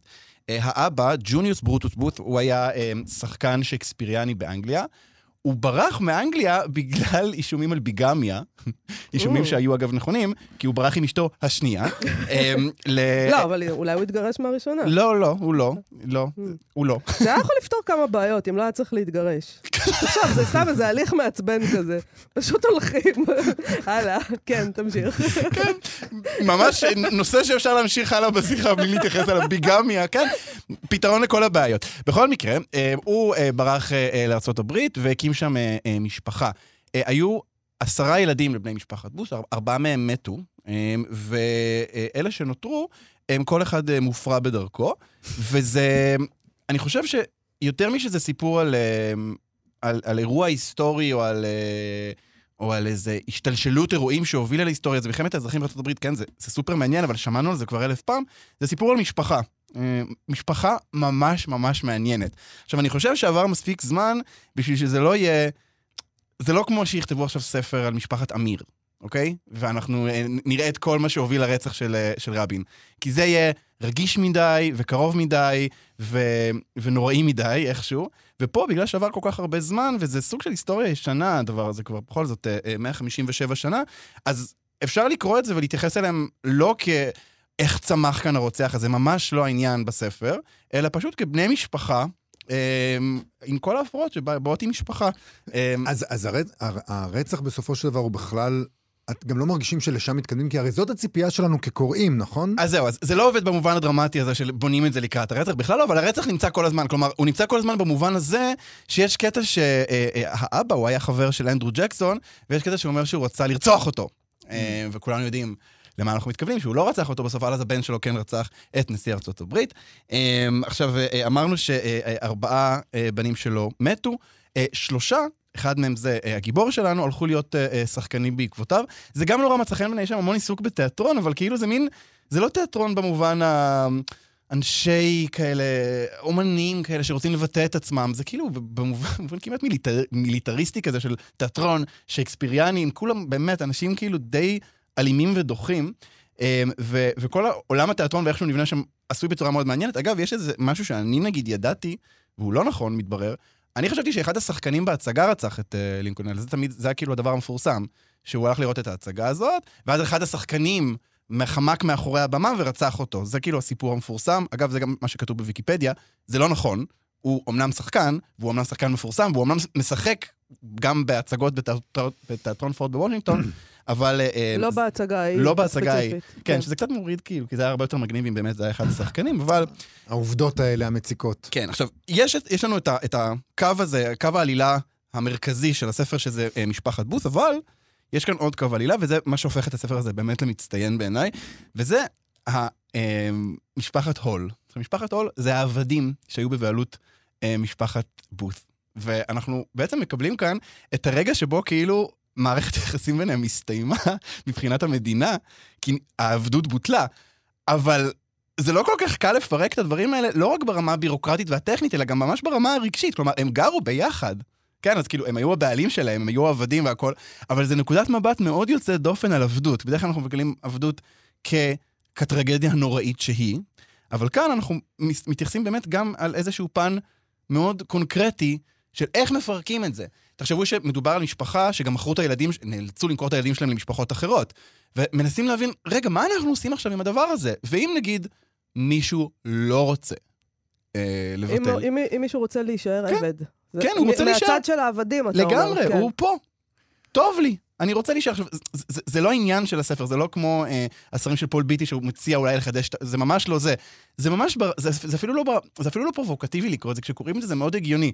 אה, האבא, ג'וניוס ברוטוס בוט, הוא היה אמ, שחקן שייקספיריאני באנגליה. הוא ברח מאנגליה בגלל אישומים על ביגמיה, אישומים Mm. שהיו אגב נכונים, כי הוא ברח עם אשתו השנייה. אמ, לא, אבל אולי הוא התגרש מהראשונה. לא, לא, הוא לא, לא, הוא לא. זה היה יכול לפתור כמה בעיות, אם לא היה צריך להתגרש. עכשיו, זה סתם איזה הליך מעצבן כזה. פשוט הולכים. הלאה, כן, תמשיך. ממש נושא שאפשר להמשיך הלאה בשיחה בלי להתייחס אליו, ביגמיה, כן? פתרון לכל הבעיות. בכל מקרה, אה, הוא אה, ברח לארה"ב והקים שם אה, אה, משפחה. אה, היו עשרה ילדים לבני משפחת בוס, אר- ארבעה מהם מתו, אה, ואלה שנותרו, הם כל אחד אה, מופרע בדרכו, וזה, אני חושב שיותר משזה סיפור על, אה, על, על אירוע היסטורי או על... אה, או על איזה השתלשלות אירועים שהובילה להיסטוריה, זה מלחמת האזרחים בארצות הברית, כן, זה, זה סופר מעניין, אבל שמענו על זה כבר אלף פעם, זה סיפור על משפחה. אה, משפחה ממש ממש מעניינת. עכשיו, אני חושב שעבר מספיק זמן בשביל שזה לא יהיה... זה לא כמו שיכתבו עכשיו ספר על משפחת אמיר, אוקיי? ואנחנו אה, נראה את כל מה שהוביל לרצח של, אה, של רבין. כי זה יהיה רגיש מדי, וקרוב מדי, ו... ונוראי מדי, איכשהו. ופה, בגלל שעבר כל כך הרבה זמן, וזה סוג של היסטוריה ישנה, הדבר הזה כבר בכל זאת אה, אה, 157 שנה, אז אפשר לקרוא את זה ולהתייחס אליהם לא כאיך צמח כאן הרוצח הזה, ממש לא העניין בספר, אלא פשוט כבני משפחה. אה, עם כל ההפרעות שבאות עם משפחה. אה, אז, אז הר, הרצח בסופו של דבר הוא בכלל, את גם לא מרגישים שלשם מתקדמים, כי הרי זאת הציפייה שלנו כקוראים, נכון? אז זהו, אז זה לא עובד במובן הדרמטי הזה של בונים את זה לקראת הרצח, בכלל לא, אבל הרצח נמצא כל הזמן. כלומר, הוא נמצא כל הזמן במובן הזה שיש קטע שהאבא, הוא היה חבר של אנדרו ג'קסון, ויש קטע שאומר שהוא רצה לרצוח אותו. אה, וכולנו יודעים למה אנחנו מתכוונים, שהוא לא רצח אותו בסוף, אז הבן שלו כן רצח את נשיא ארצות הברית. אה, עכשיו, אה, אמרנו שארבעה אה, בנים שלו מתו, אה, שלושה אחד מהם זה אה, הגיבור שלנו, הלכו להיות אה, אה, שחקנים בעקבותיו. זה גם נורא מצא חן בעיניי, יש שם המון עיסוק בתיאטרון, אבל כאילו זה מין, זה לא תיאטרון במובן ה... אנשי כאלה, אומנים כאלה שרוצים לבטא את עצמם, זה כאילו במובן, כמעט מיליטר, מיליטריסטי כזה של תיאטרון, שייקספיריאני, עם כולם באמת אנשים כאילו די אלימים ודוחים. אה, ו- וכל עולם התיאטרון ואיך שהוא נבנה שם עשוי בצורה מאוד מעניינת. אגב, יש איזה משהו שאני נגיד ידעתי, והוא לא נכון, מתברר, אני חשבתי שאחד השחקנים בהצגה רצח את uh, לינקולן, זה תמיד, זה היה כאילו הדבר המפורסם, שהוא הלך לראות את ההצגה הזאת, ואז אחד השחקנים חמק מאחורי הבמה ורצח אותו. זה כאילו הסיפור המפורסם. אגב, זה גם מה שכתוב בוויקיפדיה, זה לא נכון. הוא אומנם שחקן, והוא אומנם שחקן מפורסם, והוא אומנם משחק גם בהצגות בתיאטרון פורד בוושינגטון, אבל... אה, לא בהצגה ההיא. לא בהצגה ההיא. הספציפית. כן, שזה קצת מוריד כאילו, כי זה היה הרבה יותר מגניב אם באמת זה היה אחד השחקנים, אבל... העובדות האלה המציקות. כן, עכשיו, יש, יש לנו את, ה, את הקו הזה, קו העלילה המרכזי של הספר, שזה אה, משפחת בוס, אבל יש כאן עוד קו עלילה, וזה מה שהופך את הספר הזה באמת למצטיין בעיניי, וזה ה, אה, משפחת הול. משפחת הול זה העבדים שהיו בבעלות אה, משפחת בוס. ואנחנו בעצם מקבלים כאן את הרגע שבו כאילו מערכת היחסים ביניהם הסתיימה מבחינת המדינה, כי העבדות בוטלה, אבל זה לא כל כך קל לפרק את הדברים האלה, לא רק ברמה הבירוקרטית והטכנית, אלא גם ממש ברמה הרגשית. כלומר, הם גרו ביחד. כן, אז כאילו, הם היו הבעלים שלהם, הם היו עבדים והכל, אבל זה נקודת מבט מאוד יוצאת דופן על עבדות. בדרך כלל אנחנו מגלים עבדות כ... כטרגדיה הנוראית שהיא, אבל כאן אנחנו מתייחסים באמת גם על איזשהו פן מאוד קונקרטי של איך מפרקים את זה. תחשבו שמדובר על משפחה שגם מכרו את הילדים, נאלצו למכור את הילדים שלהם למשפחות אחרות. ומנסים להבין, רגע, מה אנחנו עושים עכשיו עם הדבר הזה? ואם נגיד מישהו לא רוצה אה, אם, לבטל, אם, אם מישהו רוצה להישאר כן. עבד. זה- כן, הוא מ- רוצה להישאר. מהצד של העבדים, אתה אומר. לגמרי, כן. הוא פה. טוב לי, אני רוצה להישאר. עכשיו, זה, זה, זה לא העניין של הספר, זה לא כמו אה, הספרים של פול ביטי שהוא מציע אולי לחדש, זה ממש לא זה. זה ממש, בר, זה, זה, אפילו לא, בר, זה אפילו לא פרובוקטיבי לקרוא את זה, כשקוראים את זה זה מאוד הגיוני.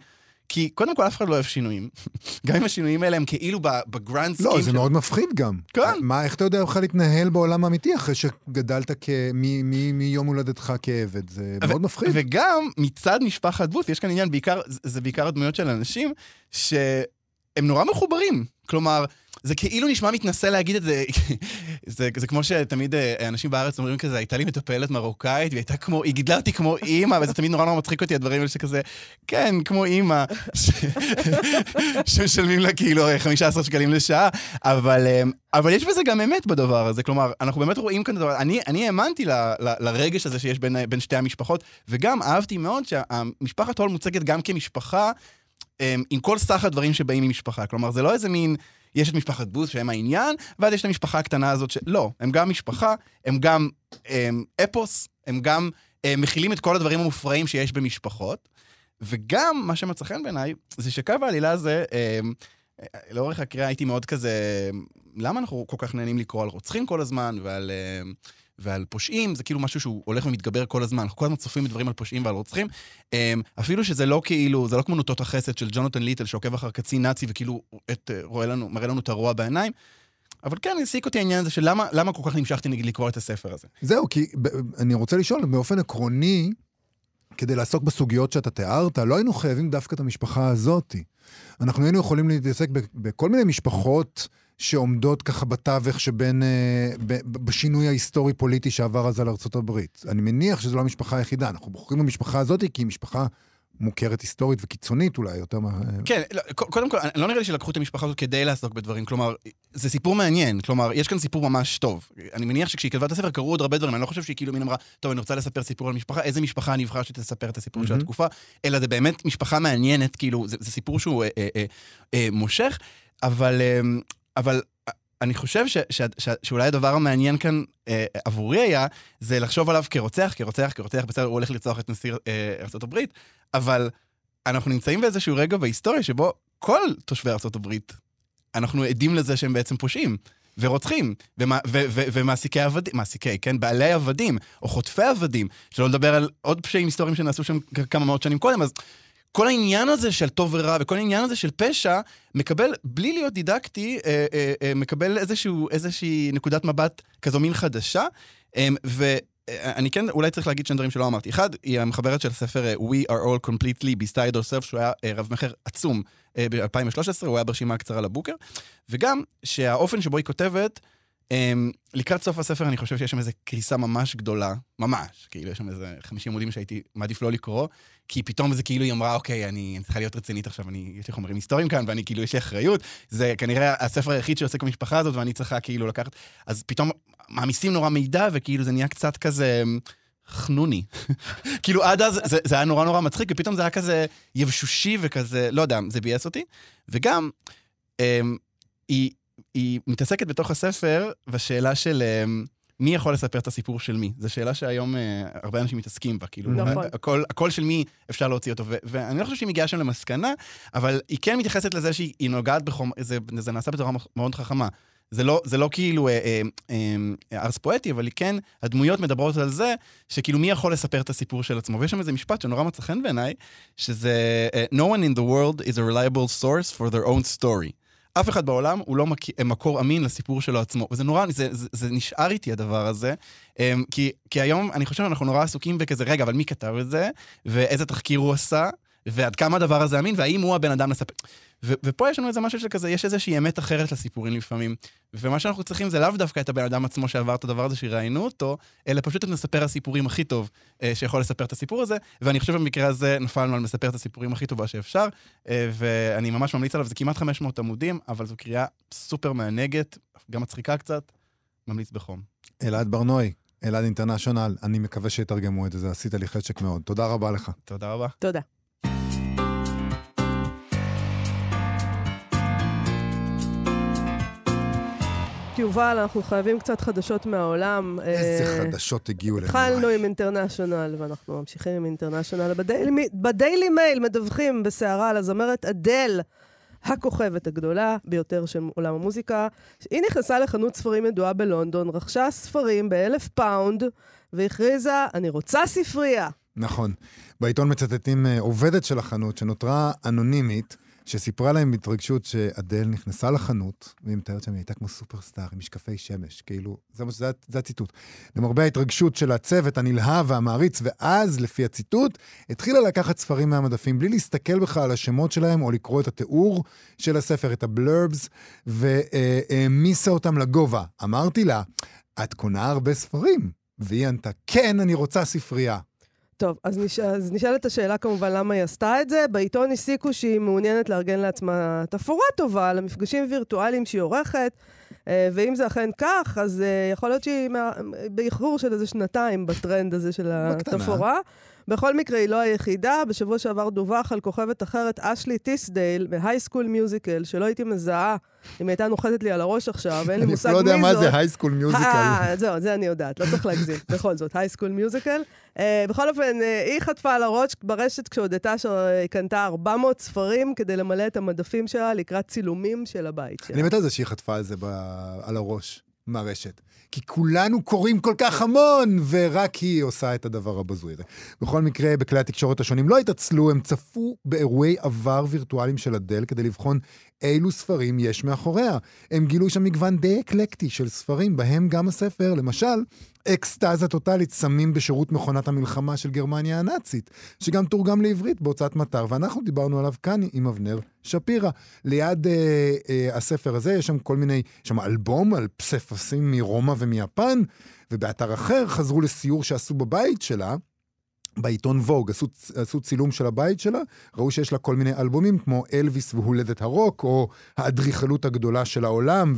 כי קודם כל אף אחד לא אוהב שינויים. גם אם השינויים האלה הם כאילו ב grand scheme לא, זה מאוד מפחיד גם. כן. מה, איך אתה יודע בכלל להתנהל בעולם האמיתי אחרי שגדלת כ... מ- מ- מיום הולדתך כעבד? זה מאוד מפחיד. וגם מצד משפחת בוס, יש כאן עניין, בעיקר, זה בעיקר הדמויות של אנשים שהם נורא מחוברים. כלומר, זה כאילו נשמע מתנשא להגיד את זה, זה, זה כמו שתמיד אה, אנשים בארץ אומרים כזה, הייתה לי מטפלת מרוקאית, והיא הייתה כמו, היא גידלה אותי כמו אימא, וזה תמיד נורא נורא מצחיק אותי, הדברים האלה שכזה, כן, כמו אימא, שמשלמים לה כאילו אה, 15 שקלים לשעה, אבל, אה, אבל יש בזה גם אמת בדבר הזה, כלומר, אנחנו באמת רואים כאן דבר, אני, אני האמנתי ל, ל, לרגש הזה שיש בין, בין שתי המשפחות, וגם אהבתי מאוד שהמשפחת הול מוצגת גם כמשפחה, עם כל סך הדברים שבאים ממשפחה. כלומר, זה לא איזה מין, יש את משפחת בוז שהם העניין, ואז יש את המשפחה הקטנה הזאת ש... לא, הם גם משפחה, הם גם הם, אפוס, הם גם הם, מכילים את כל הדברים המופרעים שיש במשפחות, וגם, מה שמצא חן בעיניי, זה שקו העלילה הזה, אמ, לאורך הקריאה הייתי מאוד כזה, למה אנחנו כל כך נהנים לקרוא על רוצחים כל הזמן ועל, אמ, ועל פושעים? זה כאילו משהו שהוא הולך ומתגבר כל הזמן. אנחנו כל הזמן צופים בדברים על פושעים ועל רוצחים. אמ, אפילו שזה לא כאילו, זה לא כמו נוטות החסד של ג'ונתן ליטל שעוקב אחר קצין נאצי וכאילו את, אה, רואה לנו, מראה לנו את הרוע בעיניים. אבל כן, העסיק אותי העניין הזה של למה, למה כל כך נמשכתי נגיד לקרוא את הספר הזה. זהו, כי אני רוצה לשאול, באופן עקרוני, כדי לעסוק בסוגיות שאתה תיארת, לא היינו חייבים דווקא את המשפחה הזאת. אנחנו היינו יכולים להתעסק בכל מיני משפחות שעומדות ככה בתווך שבין, אה, בשינוי ההיסטורי-פוליטי שעבר אז על הברית. אני מניח שזו לא המשפחה היחידה, אנחנו בוחרים במשפחה הזאת כי היא משפחה מוכרת היסטורית וקיצונית אולי, יותר מה... כן, לא, קודם כל, לא נראה לי שלקחו את המשפחה הזאת כדי לעסוק בדברים. כלומר, זה סיפור מעניין. כלומר, יש כאן סיפור ממש טוב. אני מניח שכשהיא כתבה את הספר קרו עוד הרבה דברים. אני לא חושב שהיא כאילו מין אמרה, טוב, אני רוצה לספר סיפור על משפחה, איזה משפחה אני אבחר שתספר את הסיפור של מהמם. התקופה, אלא זה באמת משפחה מעניינת, כאילו, זה, זה סיפור שהוא אה, אה, אה, אה, מושך, אבל, אה, אבל אני חושב ש, ש, ש, שאולי הדבר המעניין כאן אה, עבורי היה, זה לחשוב עליו כרוצח, כרוצח, כרוצח, בסדר, הוא הולך לרצוח את נשיא אה, ארה"ב, אבל אנחנו נמצאים באיזשהו רגע בהיסטוריה שבו כל תושבי ארה"ב, אנחנו עדים לזה שהם בעצם פושעים. ורוצחים, ומה- ו- ו- ומעסיקי עבדים, מעסיקי, כן, בעלי עבדים, או חוטפי עבדים, שלא לדבר על עוד פשעים היסטוריים שנעשו שם כמה מאות שנים קודם, אז כל העניין הזה של טוב ורע, וכל העניין הזה של פשע, מקבל, בלי להיות דידקטי, אה, אה, אה, מקבל איזשהו, איזושהי נקודת מבט כזו מין חדשה, אה, ואני כן אולי צריך להגיד שני דברים שלא אמרתי. אחד, היא המחברת של הספר אה, We are all completely beside ourselves, שהוא היה אה, רב מכר עצום אה, ב-2013, הוא היה ברשימה הקצרה לבוקר, וגם שהאופן שבו היא כותבת, לקראת סוף הספר אני חושב שיש שם איזו קריסה ממש גדולה, ממש, כאילו יש שם איזה 50 עמודים שהייתי מעדיף לא לקרוא, כי פתאום זה כאילו היא אמרה, אוקיי, אני צריכה להיות רצינית עכשיו, אני, יש לי חומרים היסטוריים כאן, ואני כאילו, יש לי אחריות, זה כנראה הספר היחיד שעוסק במשפחה הזאת, ואני צריכה כאילו לקחת, אז פתאום מעמיסים נורא מידע, וכאילו זה נהיה קצת כזה אמ, חנוני. כאילו עד אז זה, זה היה נורא נורא מצחיק, ופתאום זה היה כזה יבשושי וכזה, לא יודע, זה ביאס אותי. וגם, אמ, היא, היא מתעסקת בתוך הספר בשאלה של אמ, מי יכול לספר את הסיפור של מי. זו שאלה שהיום אה, הרבה אנשים מתעסקים בה, כאילו, נכון. הכל, הכל של מי אפשר להוציא אותו, ו- ואני לא חושב שהיא מגיעה שם למסקנה, אבל היא כן מתייחסת לזה שהיא היא נוגעת בחומר, זה, זה נעשה בצורה מאוד חכמה. זה לא, זה לא כאילו אה, אה, אה, ארס פואטי, אבל כן, הדמויות מדברות על זה, שכאילו מי יכול לספר את הסיפור של עצמו. ויש שם איזה משפט שנורא מצא חן בעיניי, שזה אה, No one in the world is a reliable source for their own story. אף אחד בעולם הוא לא מק... מקור אמין לסיפור שלו עצמו. וזה נורא, זה, זה, זה נשאר איתי הדבר הזה, אמ, כי, כי היום אני חושב שאנחנו נורא עסוקים בכזה, רגע, אבל מי כתב את זה, ואיזה תחקיר הוא עשה, ועד כמה הדבר הזה אמין, והאם הוא הבן אדם לספר. ו- ופה יש לנו איזה משהו שכזה, יש איזושהי אמת אחרת לסיפורים לפעמים. ומה שאנחנו צריכים זה לאו דווקא את הבן אדם עצמו שעבר את הדבר הזה, שראיינו אותו, אלא פשוט את מספר הסיפורים הכי טוב אה, שיכול לספר את הסיפור הזה, ואני חושב במקרה הזה נפלנו על מספר את הסיפורים הכי טובה שאפשר, אה, ואני ממש ממליץ עליו, זה כמעט 500 עמודים, אבל זו קריאה סופר מענגת, גם מצחיקה קצת, ממליץ בחום. אלעד ברנועי, אלעד אינטרנשיונל, אני מקווה שיתרגמו את זה, עשית לי חשק מאוד. תודה רבה לך. תודה רבה. תודה. יובל, אנחנו חייבים קצת חדשות מהעולם. איזה אה, חדשות הגיעו אלינו. התחלנו. עם אינטרנשיונל, ואנחנו ממשיכים עם אינטרנשיונל. בדיילי, בדיילי מייל מדווחים בסערה על הזמרת אדל, הכוכבת הגדולה ביותר של עולם המוזיקה. היא נכנסה לחנות ספרים ידועה בלונדון, רכשה ספרים באלף פאונד, והכריזה, אני רוצה ספרייה. נכון. בעיתון מצטטים אה, עובדת של החנות שנותרה אנונימית, שסיפרה להם בהתרגשות שאדל נכנסה לחנות, והיא מתארת שם, היא הייתה כמו סופרסטאר עם משקפי שמש, כאילו, זה, זה, זה הציטוט. למרבה ההתרגשות של הצוות הנלהב והמעריץ, ואז, לפי הציטוט, התחילה לקחת ספרים מהמדפים בלי להסתכל בכלל על השמות שלהם או לקרוא את התיאור של הספר, את הבלרבס, והעמיסה אותם לגובה. אמרתי לה, את קונה הרבה ספרים? והיא ענתה, כן, אני רוצה ספרייה. טוב, אז, נש... אז נשאלת השאלה כמובן למה היא עשתה את זה. בעיתון הסיקו שהיא מעוניינת לארגן לעצמה תפאורה טובה למפגשים וירטואליים שהיא עורכת, אה, ואם זה אכן כך, אז אה, יכול להיות שהיא. באיחור של איזה שנתיים בטרנד הזה של בקטנה. בכל מקרה, היא לא היחידה. בשבוע שעבר דווח על כוכבת אחרת, אשלי טיסדייל, מ High School Musical, שלא הייתי מזהה אם הייתה נוחתת לי על הראש עכשיו, אין לי אני מושג לא מי זאת. יודע מה זה High School Musical. אה, זהו, זה אני יודעת, לא צריך להגזים. בכל זאת, High School Musical. בכל אופן, אה, היא חטפה על הראש ברשת כשהודתה שהיא קנתה 400 ספרים כדי למלא את המדפים שלה לקראת צילומים של הבית שלה. אני מת על זה שהיא חטפה על זה על הראש מהרשת. כי כולנו קוראים כל כך המון, ורק היא עושה את הדבר הבזוי הזה. בכל מקרה, בכלי התקשורת השונים לא התעצלו, הם צפו באירועי עבר וירטואליים של אדל כדי לבחון אילו ספרים יש מאחוריה. הם גילו שם מגוון די אקלקטי של ספרים, בהם גם הספר, למשל, אקסטזה טוטאלית, סמים בשירות מכונת המלחמה של גרמניה הנאצית, שגם תורגם לעברית בהוצאת מטר, ואנחנו דיברנו עליו כאן עם אבנר שפירא. ליד אה, אה, הספר הזה יש שם כל מיני, יש שם אלבום על פסיפסים מרומא ומיפן, ובאתר אחר חזרו לסיור שעשו בבית שלה, בעיתון ווג, עשו, עשו צילום של הבית שלה, ראו שיש לה כל מיני אלבומים כמו אלוויס והולדת הרוק, או האדריכלות הגדולה של העולם,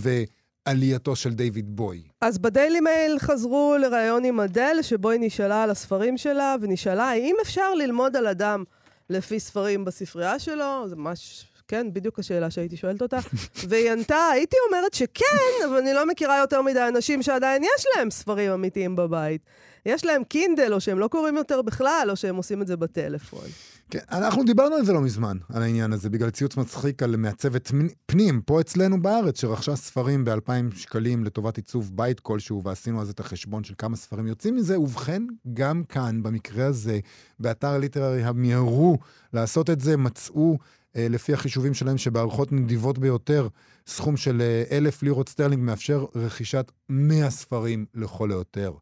ועלייתו של דיוויד בוי. אז בדיילי מייל חזרו לראיון עם אדל, שבו היא נשאלה על הספרים שלה, ונשאלה האם אפשר ללמוד על אדם לפי ספרים בספרייה שלו, זה ממש... כן, בדיוק השאלה שהייתי שואלת אותה. והיא ענתה, הייתי אומרת שכן, אבל אני לא מכירה יותר מדי אנשים שעדיין יש להם ספרים אמיתיים בבית. יש להם קינדל, או שהם לא קוראים יותר בכלל, או שהם עושים את זה בטלפון. כן, אנחנו דיברנו על זה לא מזמן, על העניין הזה, בגלל ציוץ מצחיק על מעצבת פני- פנים, פה אצלנו בארץ, שרכשה ספרים ב-2,000 שקלים לטובת עיצוב בית כלשהו, ועשינו אז את החשבון של כמה ספרים יוצאים מזה, ובכן, גם כאן, במקרה הזה, באתר Literary Hub מיהרו לעשות את זה, מצאו, אה, לפי החישובים שלהם, שבערכות נדיבות ביותר, סכום של אה, אלף לירות סטרלינג מאפשר רכישת 100 ספרים לכל היותר.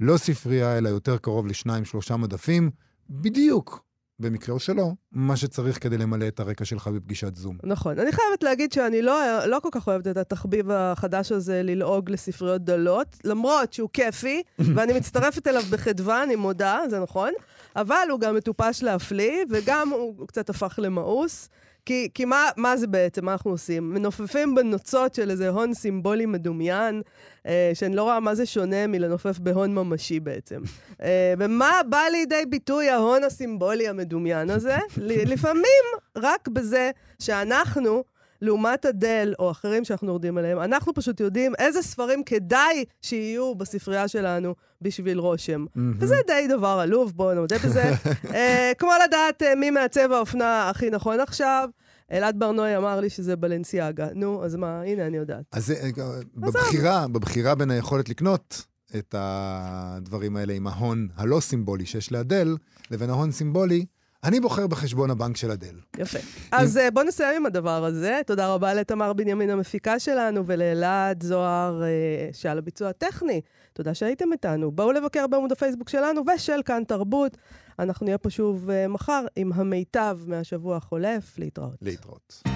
לא ספרייה, אלא יותר קרוב לשניים, שלושה מדפים, בדיוק במקרה או שלא, מה שצריך כדי למלא את הרקע שלך בפגישת זום. נכון. אני חייבת להגיד שאני לא, לא כל כך אוהבת את התחביב החדש הזה ללעוג לספריות דלות, למרות שהוא כיפי, ואני מצטרפת אליו בחדווה, אני מודה, זה נכון, אבל הוא גם מטופש להפליא, וגם הוא, קצת הפך למאוס. כי, כי מה, מה זה בעצם, מה אנחנו עושים? מנופפים בנוצות של איזה הון סימבולי מדומיין, אה, שאני לא רואה מה זה שונה מלנופף בהון ממשי בעצם. אה, ומה בא לידי ביטוי ההון הסימבולי המדומיין הזה? לפעמים רק בזה שאנחנו, לעומת אדל או אחרים שאנחנו יורדים עליהם, אנחנו פשוט יודעים איזה ספרים כדאי שיהיו בספרייה שלנו בשביל רושם. וזה די דבר עלוב, בואו נודה בזה. אה, כמו לדעת אה, מי מעצב האופנה הכי נכון עכשיו. אלעד ברנועי אמר לי שזה בלנסיאגה. נו, אז מה, הנה, אני יודעת. אז אה, בבחירה, בבחירה בין היכולת לקנות את הדברים האלה עם ההון הלא סימבולי שיש לאדל, לבין ההון סימבולי, אני בוחר בחשבון הבנק של אדל. יפה. אז אה, בואו נסיים עם הדבר הזה. תודה רבה לתמר בנימין המפיקה שלנו ולאלעד זוהר אה, שעל הביצוע הטכני. תודה שהייתם איתנו. בואו לבקר בעמוד הפייסבוק שלנו ושל כאן תרבות. אנחנו נהיה פה שוב אה, מחר עם המיטב מהשבוע החולף. להתראות. להתראות.